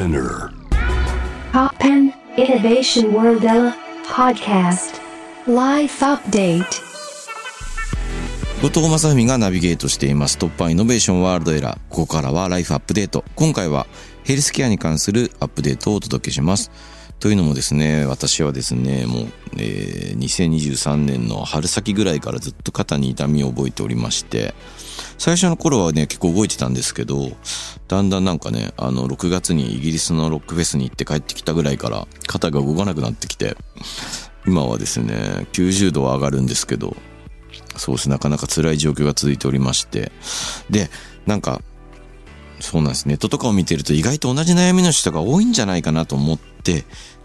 Spinner. Innovation World podcast. Life update. 後藤正文がナビゲートしています突破イノベーションワールドエラー。ここからはライフアップデート。今回はヘルスケアに関するアップデートをお届けします。というのもですね、私はですね、もう、えー2023年の春先ぐらいからずっと肩に痛みを覚えておりまして、最初の頃はね、結構動いてたんですけど、だんだんなんかね、あの、6月にイギリスのロックフェスに行って帰ってきたぐらいから、肩が動かなくなってきて、今はですね、90度は上がるんですけど、そうですね。なかなか辛い状況が続いておりまして。で、なんか、そうなんです。ネットとかを見てると意外と同じ悩みの人が多いんじゃないかなと思って、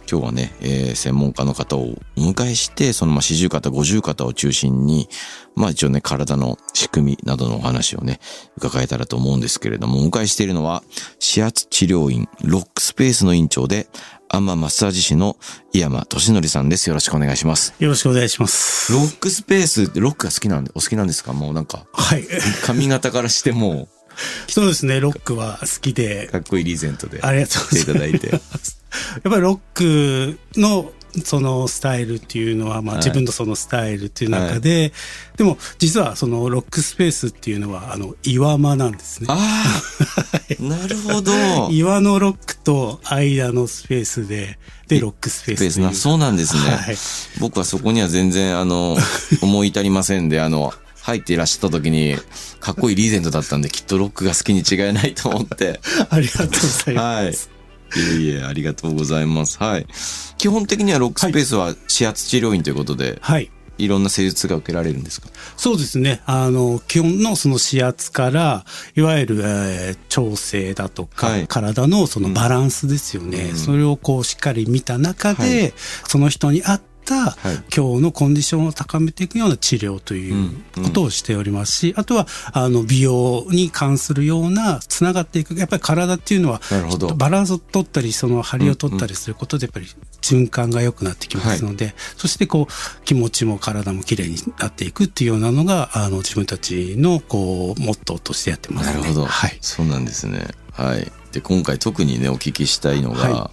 今日はね、えー専門家の方をお迎えして、そのまあ四十肩、五十肩を中心に、まあ一応ね、体の仕組みなどのお話をね、伺えたらと思うんですけれども、お迎えしているのは、指圧治療院、ロックスペースの院長で、アンママッサージ師の井山俊則さんです。よろしくお願いします。よろしくお願いします。ロックスペースってロックが好きなんで、お好きなんですか？もうなんか、はい。髪型からしても そうですね、ロックは好きでう、、かっこいいリーゼントで。ありがとうございます。来ていただいてやっぱりロックの、そのスタイルっていうのは、まあはい自分のそのスタイルっていう中で、でも実はそのロックスペースっていうのは、あの、岩間なんですね。ああ、なるほど。岩のロックと間のスペースで、で、ロックスペーススペースな、そうなんですね。はい。僕はそこには全然、あの、思い至りませんで、あの、入っていらっしゃった時に、かっこいいリーゼントだったんで、きっとロックが好きに違いないと思って。ありがとうございはい。ます。いえいえ、ありがとうございます。はい。基本的にはロックスペースは指圧治療院ということで、はい。いろんな施術が受けられるんですか？そうですね。あの、基本のその指圧から、いわゆる、えー調整だとか、はい体のそのバランスですよね。うんそれをこうしっかり見た中で、はいその人に合った、はい今日のコンディションを高めていくような治療ということをしておりますし、あとは、あの、美容に関するような、つながっていく、やっぱり体っていうのは、バランスを取ったり、その張りを取ったりすることで、やっぱり循環が良くなってきますので、そしてこう、気持ちも体も綺麗になっていくっていうようなのが、あの、自分たちの、こう、モットーとしてやってますね。なるほど。はい。そうなんですね。はい。で、今回特にね、お聞きしたいのが、は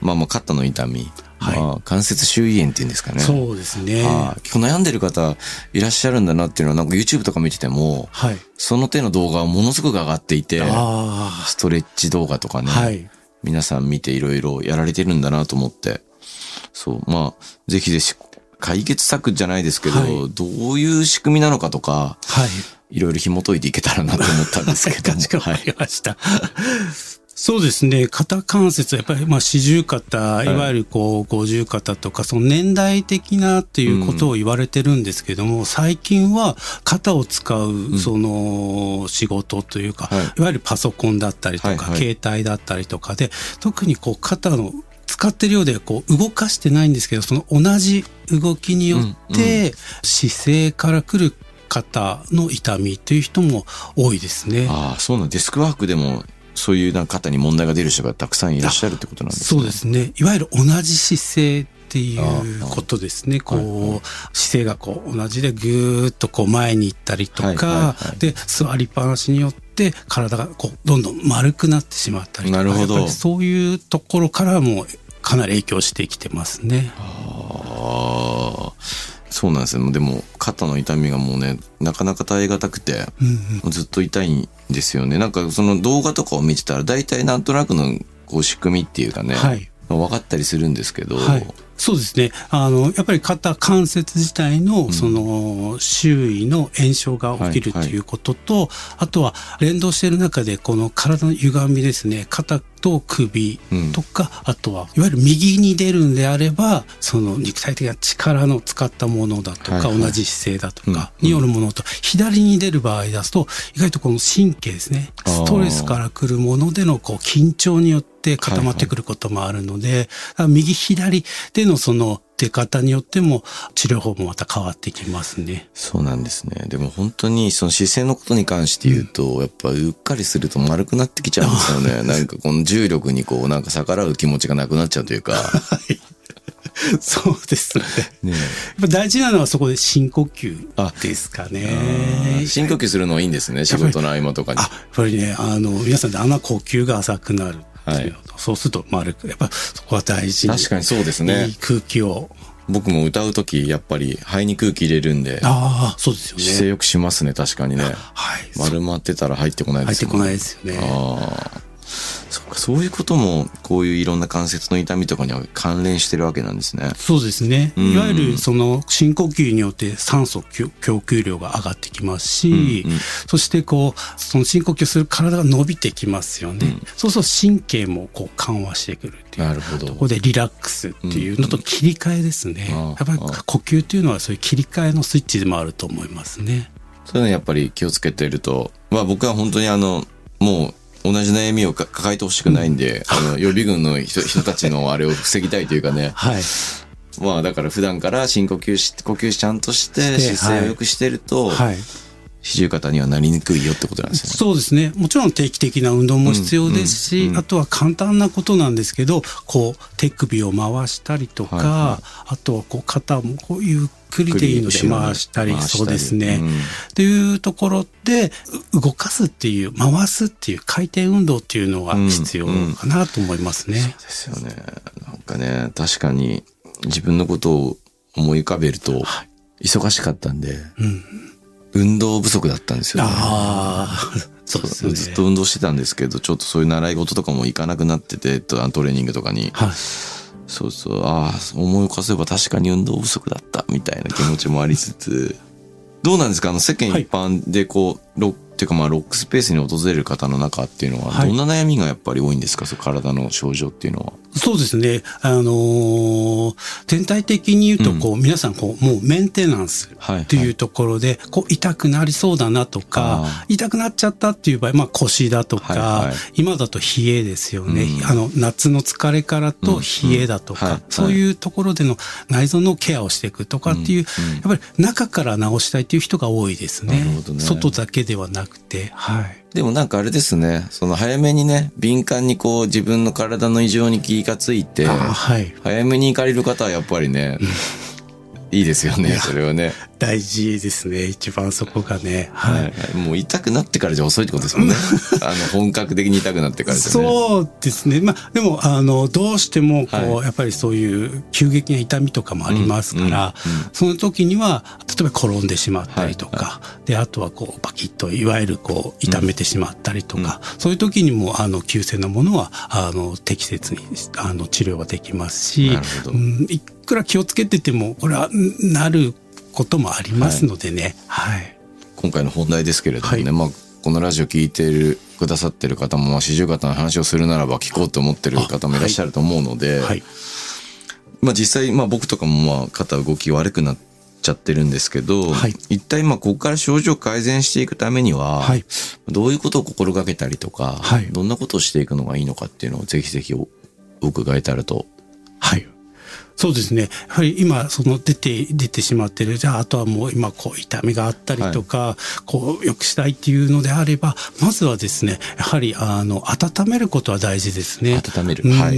まあまあ、肩の痛み。はいまあ、関節周囲炎っていうんですかね。そうですね。はい結構悩んでる方いらっしゃるんだなっていうのは、なんか YouTube とか見てても、はい。その手の動画はものすごく上がっていて、あストレッチ動画とかあ、ね、はい。皆さん見ていろいろやられてるんだなと思って、そう、まあ、ぜひぜひ、解決策じゃないですけど、はいどういう仕組みなのかとか、はい。いろいろ紐解いていけたらなと思ったんですけども。かしこまりました。そうですね。肩関節、やっぱり、まあ、四十肩、い。わゆるこう、五十肩とか、その年代的なっていうことを言われてるんですけども、最近は肩を使う、その、仕事というか、はい。い、わゆるパソコンだったりとか、はいはい。携帯だったりとかで、特にこう、肩の、使ってるようで、こう、動かしてないんですけど、その同じ動きによって、姿勢から来る肩の痛みという人も多いですね。ああ、そうなん。デスクワークでも、そういうなんか肩に問題が出る人がたくさんいらっしゃるってことなんですね。そうですね。いわゆる同じ姿勢っていうことですね。こう、はいは姿勢がこう同じでぐーっとこう前に行ったりとか、はいはいはいで、座りっぱなしによって体がこうどんどん丸くなってしまったりとか、そういうところからもかなり影響してきてますね。ああ、そうなんですよ。でも、肩の痛みがもうね、なかなか耐え難くて、うんうんずっと痛いんですよね。なんかその動画とかを見てたら、大体なんとなくのこう仕組みっていうかね、はいまあ分かったりするんですけど、はい。そうですね。あの、やっぱり肩関節自体の、その、周囲の炎症が起きるとはいはいいうことと、あとは連動している中で、この体の歪みですね。肩と首とか、あとは、いわゆる右に出るんであれば、その肉体的な力の使ったものだとか、はいはい同じ姿勢だとかによるものと、左に出る場合ですと、意外とこの神経ですね。ストレスから来るものでの、こう、緊張によって固まってくることもあるので、だから右左でのその出方によっても治療法もまた変わってきますね。そうなんですね。でも本当にその姿勢のことに関して言うと、やっぱうっかりすると丸くなってきちゃうんですよね。なんかこの重力にこうなんか逆らう気持ちがなくなっちゃうというか。そうですね。ねやっぱ大事なのはそこで深呼吸ですかね。深呼吸するのはいいんですね。仕事の合間とかにあ、。やっぱりね、あの、皆さんであんな呼吸が浅くなる。っていそうすると丸く、やっぱそこは大事に。確かにそうですねいい空気を。僕も歌う時やっぱり肺に空気入れるんでああ、そうですよね。姿勢よくしますね確かにねはい。丸まってたら入ってこないですよ入ってこないですよね。ああそういうこともこういういろんな関節の痛みとかには関連してるわけなんですねそうですね。うんいわゆるその深呼吸によって酸素供供給量が上がってきますし、うんうんそしてこう、その深呼吸する体が伸びてきますよね。そうすると神経もこう緩和してくるっていう。なるほどここでリラックスっていうのと切り替えですね。うんやっぱり呼吸っていうのはそういう切り替えのスイッチでもあると思いますね。そういうのやっぱり気をつけてると、まあ僕は本当にあの、もう同じ悩みをか抱えてほしくないんで、あの予備軍の人 人たちのあれを防ぎたいというかね、はい。まあだから普段から深呼吸し、呼吸ちゃんとして姿勢を良くしてると、はい。四十肩にはなりにくいよってことなんですよね。そうですね。もちろん定期的な運動も必要ですし、うんうんうんあとは簡単なことなんですけど、こう手首を回したりとか、はいはあとはこう肩もこうゆっくりでいいので回したり、回したりそうですね。うんっていうところで、う動かすっていう、回すっていう回転運動っていうのが必要かなと思いますね。ですよね。なんかね、確かに自分のことを思い浮かべると、忙しかったんで、うん。運動不足だったんですよね。ああ、そうですよね。ずっと運動してたんですけど、ちょっとそういう習い事とかも行かなくなってて、トトレーニングとかに。はい。そうそう、ああ、思い起こせば確かに運動不足だった、みたいな気持ちもありつつ、どうなんですか？あの、世間一般でこう、ロッっていうかまあ、ロックスペースに訪れる方の中っていうのは、はい。どんな悩みがやっぱり多いんですか？そう体の症状っていうのは。そうですね。あのー全体的に言うと、こう、皆さん、こう、もうメンテナンスはいっていうところで、こう、痛くなりそうだなとかあ、痛くなっちゃったっていう場合、まあ、腰だとか、はいはい。今だと冷えですよね。うん。あの、夏の疲れからと冷えだとか、うんうんはい。そういうところでの内臓のケアをしていくとかっていう、うんうん。やっぱり中から治したいっていう人が多いですね。ね。外だけではなくて、はい。でもなんかあれですね、その早めにね、敏感にこう自分の体の異常に気がついて、あはい。早めに行かれる方はやっぱりね、いいですよね、それはね。大事ですね。一番そこがね。はい、はい。もう痛くなってからじゃ遅いってことですもんね。あの、本格的に痛くなってからですよね。そうですね。まあ、でも、あの、どうしても、こう、はいやっぱりそういう急激な痛みとかもありますから、うんうんうんその時には、例えば転んでしまったりとか、で、あとはこう、バキッと、いわゆるこう、痛めてしまったりとか、そういう時にも、あの、急性なものは、あの、適切に、あの、治療はできますしうんいくら気をつけてても、これは、んなることもありますのでね。はい。今回の本題ですけれどもね、はいまあ、このラジオ聞いてる、くださってる方も、まあ、四十肩の話をするならば聞こうと思ってる方もいらっしゃると思うので、はい。まあ実際、まあ僕とかもまあ肩動き悪くなっちゃってるんですけど、はい一体まあここから症状を改善していくためには、はいどういうことを心がけたりとか、はいどんなことをしていくのがいいのかっていうのをぜひぜひおお伺えたらと。はい。そうですね。やはり今、その出て、出てしまってる、じゃあ、あとはもう今、こう、痛みがあったりとか、こう、良くしたいっていうのであれば、まずはですね、やはり、あの、温めることは大事ですね。温めるうんはい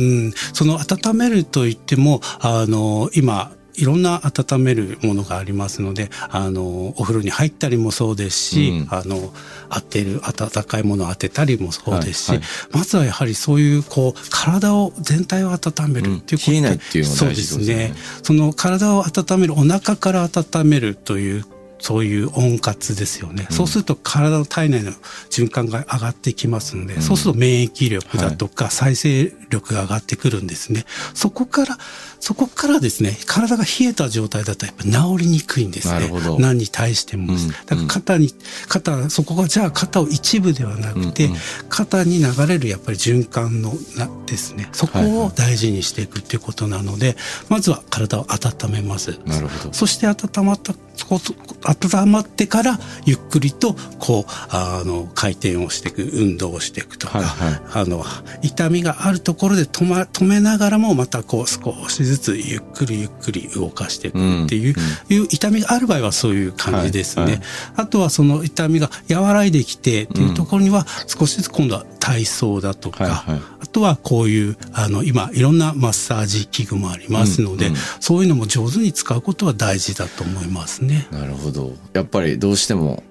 その温めるといっても、あの、今、いろんな温めるものがありますので、あの、お風呂に入ったりもそうですし、うん。あの、当てる、温かいものを当てたりもそうですし、はいはい。まずはやはりそういう、こう、体を、全体を温めるっていうこと、うん。冷えないっていうのが大事そうですね。ですね。その体を温める、お腹から温めるという、そういう温活ですよね。そうすると体の体内の循環が上がってきますので、そうすると免疫力だとか再生力が上がってくるんですね。そこから、そこからですね、体が冷えた状態だとやっぱ治りにくいんですね。何に対してもだから肩に、肩、そこがじゃあ肩を一部ではなくて、うんうん肩に流れるやっぱり循環のなですね、そこを大事にしていくっていうことなので、まずは体を温めます。なるほど。そして温まった、こ温まってから、ゆっくりと、こう、あの、回転をしていく、運動をしていくとか、はいはいあの、痛みがあるところで止ま、止めながらも、またこう、少しずつゆっくりゆっくり動かしていくっていう、いう痛みがある場合はそういう感じですね。はいはい。あとはその痛みが和らいできてっていうところには、少しずつ今度は体操だとか、はいはい。あとはこういう、あの、今、いろんなマッサージ器具もありますので、うんうんそういうのも上手に使うことは大事だと思いますね。なるほど。やっぱりどうしても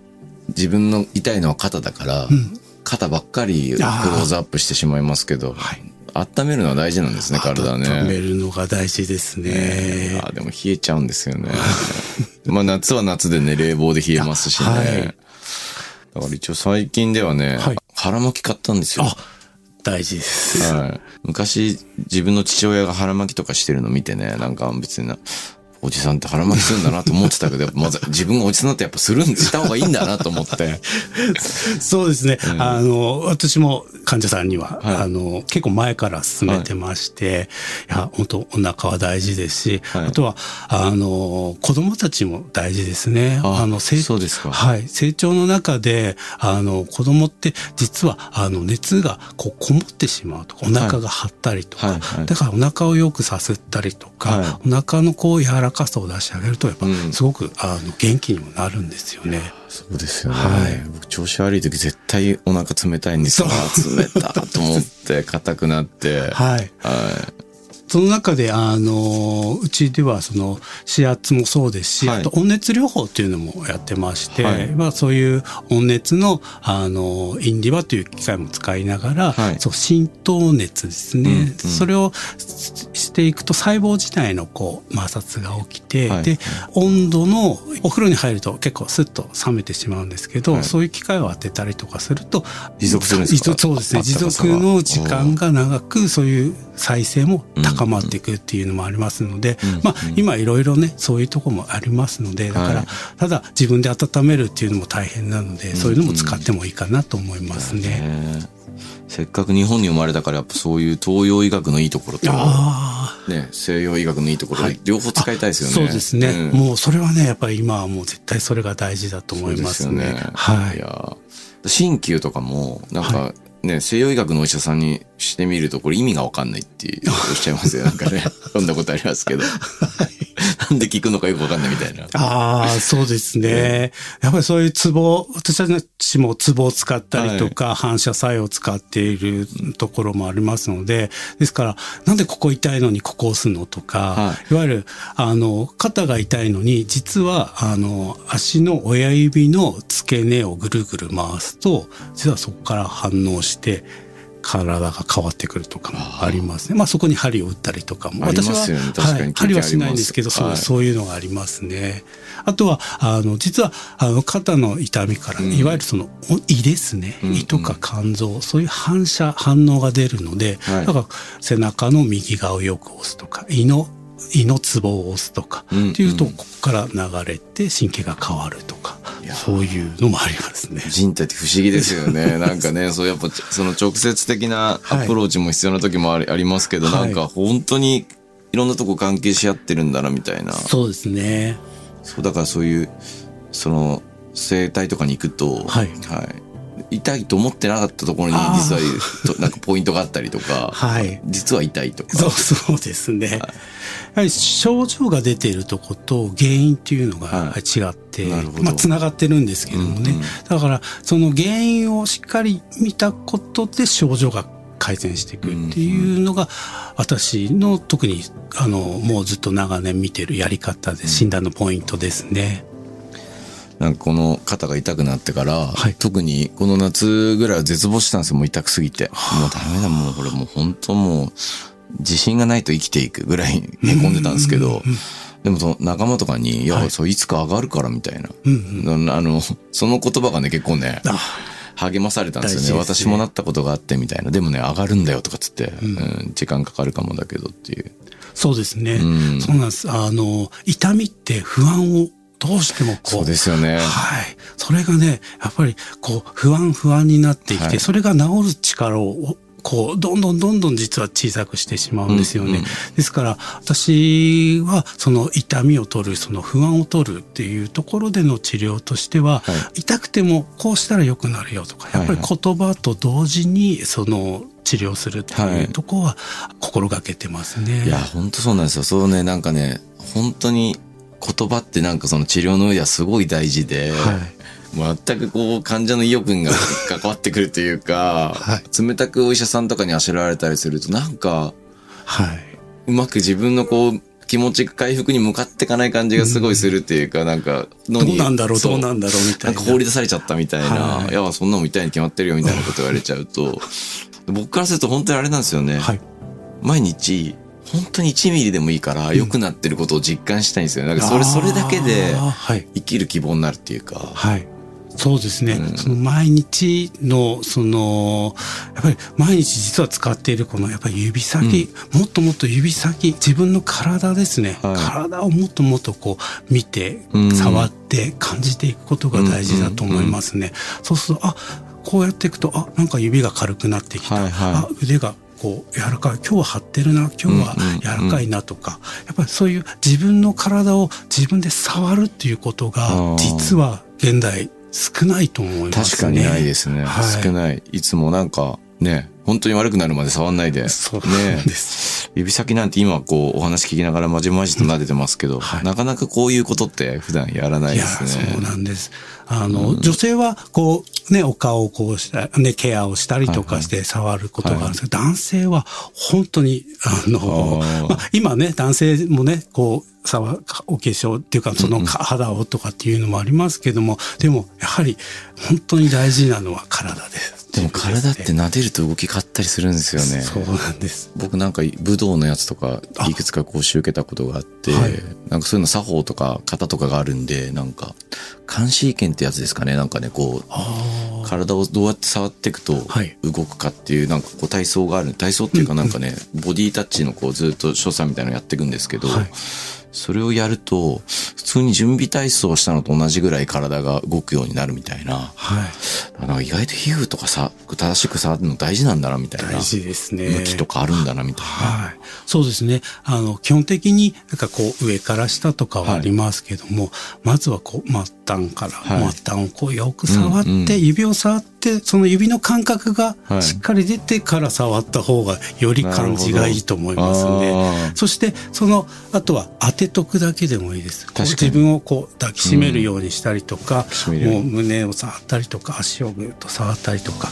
自分の痛いのは肩だから、肩ばっかりクローズアップしてしまいますけど、はい温めるのは大事なんですね、体ね。温めるのが大事ですね。あでも冷えちゃうんですよね。まあ夏は夏でね、冷房で冷えますしね。はいだから一応最近ではね、はい腹巻き買ったんですよ。あ、大事です。はい。昔、自分の父親が腹巻きとかしてるの見てね、なんか別にな、おじさんって腹巻きするんだなと思ってたけど、まず自分がおじさんだってやっぱするん、した方がいいんだなと思って。そうですね。あの、私も患者さんには、はいあの、結構前から進めてまして、い、や、本当お腹は大事ですし、はいあとは、あの、子供たちも大事ですね。あの、成そうですかはい。成長の中で、あの、子供って実は、あの、熱がこう、こもってしまうとか、お腹が張ったりとか、はいはいだからお腹をよくさすったりとか、はお腹のこう、柔らかさを出してあげると、やっぱうん、すごく、あの、元気にもなるんですよね。そうですよね。はい僕調子悪い時絶対お腹冷たいんですよ。冷たと思って硬くなって。はい。はその中で、あの、うちでは、その、指圧もそうですし、はい。あと温熱療法っていうのもやってまして、はい。まあそういう温熱の、あの、インディバという機械も使いながら、はい。そう、浸透熱ですね。うんうん。それをししていくと細胞自体のこう、摩擦が起きて、はい。で、温度の、お風呂に入ると結構スッと冷めてしまうんですけど、はい。そういう機械を当てたりとかすると、持続するんですか？そうですね。持続の時間が長く、そういう再生も高まっていくっていうのもありますので、うんまあ、今いろいろね、そういうところもありますので、だから、はいただ自分で温めるっていうのも大変なので、そういうのも使ってもいいかなと思いますい。ね。ねせっかく日本に生まれたからやっぱそういう東洋医学のいいところと、あね、西洋医学のいいところ、はい両方使いたいですよね。そうですね、うんもうそれはね、やっぱり今はもう絶対それが大事だと思いますね。すよねはいい。や鍼灸とかも、なんか、ね、西洋医学のお医者さんにしてみると、これ意味がわかんないっておっしゃいますよ。なんかね、そんなことありますけど。なんで聞くのかよくわかんないみたいな。ああ、そうですね。やっぱりそういうツボ、私たちもツボを使ったりとか、反射作用を使っているところもありますので、ですから、なんでここ痛いのにここ押すのとか、、はいわゆる、あの、肩が痛いのに、実は、あの、足の親指の付け根をぐるぐる回すと、実はそこから反応して、体が変わってくるとかもありますね。まあそこに針を打ったりとかも。ありますよね確かにはい、針はしないんですけど、そう、経験ありますそういうのがありますね。あとは、あの、実は、あの、肩の痛みから、うんいわゆるその、お胃ですね。うん胃とか肝臓、そういう反射、反応が出るので、はいだから、背中の右側をよく押すとか、胃の、胃のツボを押すとか、うんっていうと、うんここから流れて神経が変わるとかそういうのもありますね。人体って不思議ですよね。なんかね、そうやっぱ、その直接的なアプローチも必要な時もあり,、ありますけど、はいなんか本当にいろんなとこ関係し合ってるんだな、みたいな。そうですね。そう、だからそういう、その、整体とかに行くと、はい痛いと思ってなかったところに実はとなんかポイントがあったりとか、はい。実は痛いとか。そうそうですね。やはり症状が出ているとこと原因っていうのがはい違って、なるほどまあつながってるんですけどもね。うんうんだからその原因をしっかり見たことで症状が改善していくっていうのが私の特にあのもうずっと長年見てるやり方で診断のポイントですね。なんかこの肩が痛くなってから、はい。特にこの夏ぐらいは絶望したんですよ、もう痛くすぎて。もうダメだ、もうこれもう本当もう、自信がないと生きていくぐらい寝込んでたんですけど、でもその仲間とかに、いや、はい。そういつか上がるからみたいな。うんあの、その言葉がね、結構ね、あ励まされたんですよね。ね。私もなったことがあってみたいな。でもね、上がるんだよとかつって、うん。うん時間かかるかもだけどっていう。そうですね、うん。そうなんです。あの痛みって不安をどうしてもこうそうですよね。はい。それがね、やっぱり、こう、不安不安になってきて、はいそれが治る力を、こう、どんどんどんどん実は小さくしてしまうんですよね。うんうんですから、私は、その痛みを取る、その不安を取るっていうところでの治療としては、は痛くてもこうしたら良くなるよとか、やっぱり言葉と同時に、その、治療するっていうところは心がけてますね。いや、本当そうなんですよ。そうね、なんかね、本当に言葉ってなんかその治療の上ではすごい大事で、はい。全くこう患者の意欲が関わってくるというか、は冷たくお医者さんとかにあしらわれたりするとなんか、はい。うまく自分のこう、気持ち回復に向かっていかない感じがすごいするっていうか、なんか、どうなんだろう、どうなんだろうみたいな。なんか放り出されちゃったみたいな、はいい、や、そんなのみたいに決まってるよみたいなこと言われちゃうと、僕からすると本当にあれなんですよね。はい。毎日、本当に1ミリでもいいから良くなってることを実感したいんですよ。なんかそれ、それだけで。生きる希望になるっていうか。はい。そうですね。うんその毎日の、その、やっぱり毎日実は使っているこのやっぱり指先、もっともっと指先、自分の体ですね。はい体をもっともっとこう見てうん、触って感じていくことが大事だと思いますね。そうすると、あ、こうやっていくと、あ、なんか指が軽くなってきた。はいはいあ、腕がこう柔らかい。今日は張ってるな。今日は柔らかいなとか。やっぱりそういう自分の体を自分で触るっていうことが実は現代少ないと思いますね。確かにないですね。はい少ない。いつもなんか、ね、本当に悪くなるまで触んないで。そうねなんです。指先なんて今こうお話聞きながらまじまじと撫でてますけど、はいなかなかこういうことって普段やらないですね。そうなんです。あの、女性は、こう、ね、お顔をこうした、ね、ケアをしたりとかして触ることがあるんですけど、男性は本当に、あの、あーまあ、今ね、男性もね、こう、触お化粧っていうか、そのか肌をとかっていうのもありますけども、でも、やはり、本当に大事なのは体です。でも体って撫でると動き変わったりするんですよね。そうなんです。僕なんか武道のやつとかいくつか講習受けたことがあって、はいなんかそういうの作法とか型とかがあるんで、なんか監視意見ってやつですかね。なんかね、こう。体をどうやって触っていくとはい動くかっていうなんかこう体操がある体操っていうかなんかね、ボディタッチのこうずっと所作みたいなのやっていくんですけど、はいそれをやると普通に準備体操をしたのと同じぐらい体が動くようになるみたいなはい。なんか意外と皮膚とかさ正しく触るの大事なんだなみたいな大事ですね。向きとかあるんだなみたいな。はい。そうですね。あの、基本的になんかこう上から下とかはありますけども、まずはこう末端から、はい末端をこうよく触って、指を触って、その指の感覚がはいしっかり出てから触った方がより感じがいいと思いますねそして、その、あとは当てとくだけでもいいです。自分をこう抱きしめるようにしたりとか、うにもう胸を触ったりとか、足をぐっと触ったりとか。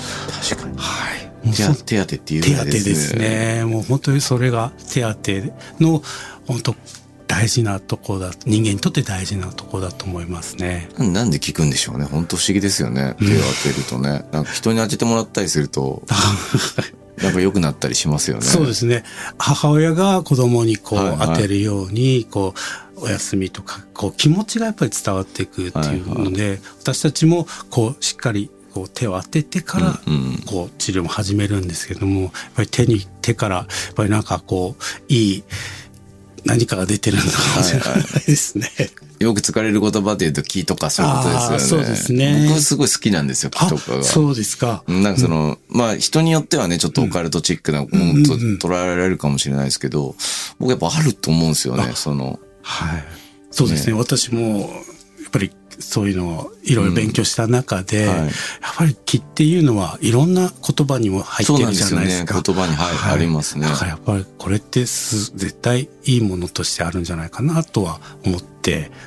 確かに。はい。手当手当てっていう手当てです。ね。もう本当にそれが手当ての本当大事なところだ。人間にとって大事なところだと思いますね。なんで聞くんでしょうね。本当不思議ですよね。手を当てるとね。なんか人に当ててもらったりすると、なんか良くなったりしますよね。そうですね。母親が子供にこうはいはい当てるように、こう、お休みとか、こう気持ちがやっぱり伝わっていくっていうので、私たちもこうしっかりこう手を当ててから、うんうんこう治療も始めるんですけども、やっぱり手に、手から、やっぱりなんかこう、いい何かが出てるのかもしれないですね。よく使われる言葉で言うと気とかそういうことですよね。そうですね僕はすごい好きなんですよ、気あとかが。そうですか。なんかその、まあ人によってはね、ちょっとオカルトチックなものとうんうんうん捉えられるかもしれないですけど、僕やっぱあると思うんですよね、その。はい。そうですね。私も、やっぱりそういうのをいろいろ勉強した中で、うん。はい。やっぱり気っていうのはいろんな言葉にも入ってるじゃないですか。すよね。言葉にはいありますね。だからやっぱりこれってす絶対いいものとしてあるんじゃないかなとは思って、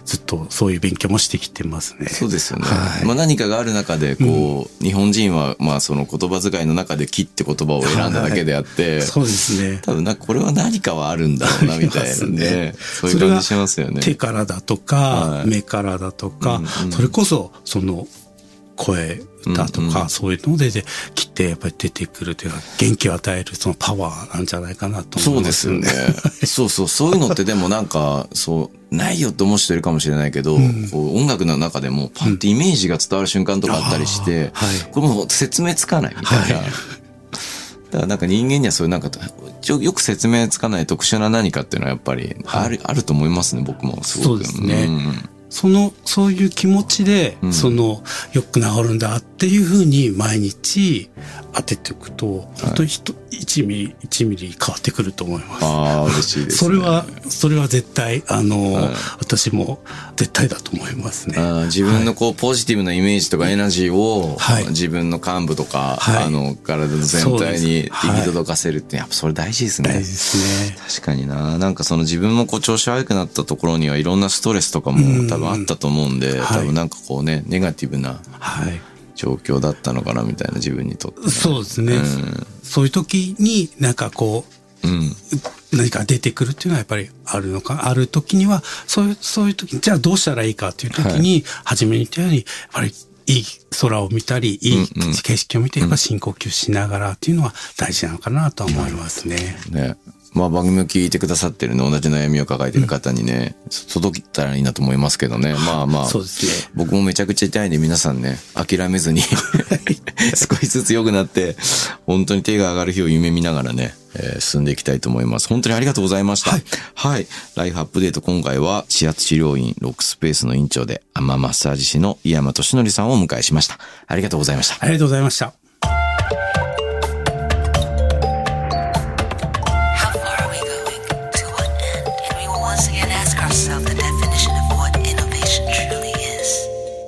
ずっとそういう勉強もしてきてますね。そうですよね。はいまあ何かがある中で、こう、日本人は、まあその言葉遣いの中で気って言葉を選んだだけであって、そうですね。多分なんかこれは何かはあるんだろうな、みたいなねね。そういう感じしますよね。手からだとか、はい目からだとか、うんうんそれこそその声歌とか、うんうんそういうのでで切ってやっぱり出てくるというか元気を与えるそのパワーなんじゃないかなと思そいうまよですすよね。そうそう、そういうのってでもなんか、そう、ないよって思う人いるかもしれないけど、こう音楽の中でもパンってイメージが伝わる瞬間とかあったりして、あーはい。これもう説明つかないみたいな。はい。だからなんか人間にはそういうなんか、よく説明つかない特殊な何かっていうのはやっぱりある、あると思いますね、僕もすごく。そうですね。ん。そのそういう気持ちで、うん。そのよく治るんだっていうふうに毎日当てていくと、本当にひと1ミリ1ミリ変わってくると思います。ああ、嬉しいです、ね。それは、それは絶対、あの、はい私も絶対だと思いますね。自分のこう、ポジティブなイメージとかエナジーを、はい自分の幹部とか、はいあの、体の全体に行き届かせるって、やっぱそれ大事ですね。大事ですね。確かにな。なんかその自分もこう調子悪くなったところにはいろんなストレスとかうんも多分あったと思うんで、はい多分なんかこうね、ネガティブなはい。状況だったのかなみたいな自分にとって。そうですね。うんそういう時になんかこう、うん。何か出てくるっていうのはやっぱりあるのか、ある時には、そういう、そういう時に、じゃあどうしたらいいかっていう時に、初めに言ったように、やっぱりいい空を見たり、いいうんうん景色を見て、やっぱ深呼吸しながらっていうのは大事なのかなとは思いますね。ね。まあ番組を聞いてくださってるね、同じ悩みを抱えてる方にね、届いたらいいなと思いますけどね。まあまあ。そうですね。僕もめちゃくちゃ痛いんで皆さんね、諦めずに 少しずつ良くなって、本当に手が上がる日を夢見ながらね、えー進んでいきたいと思います。本当にありがとうございました。はい。ライフアップデート今回は、指圧治療院ロックスペースの院長で、アママッサージ師の井山俊則さんをお迎えしました。ありがとうございました。ありがとうございました。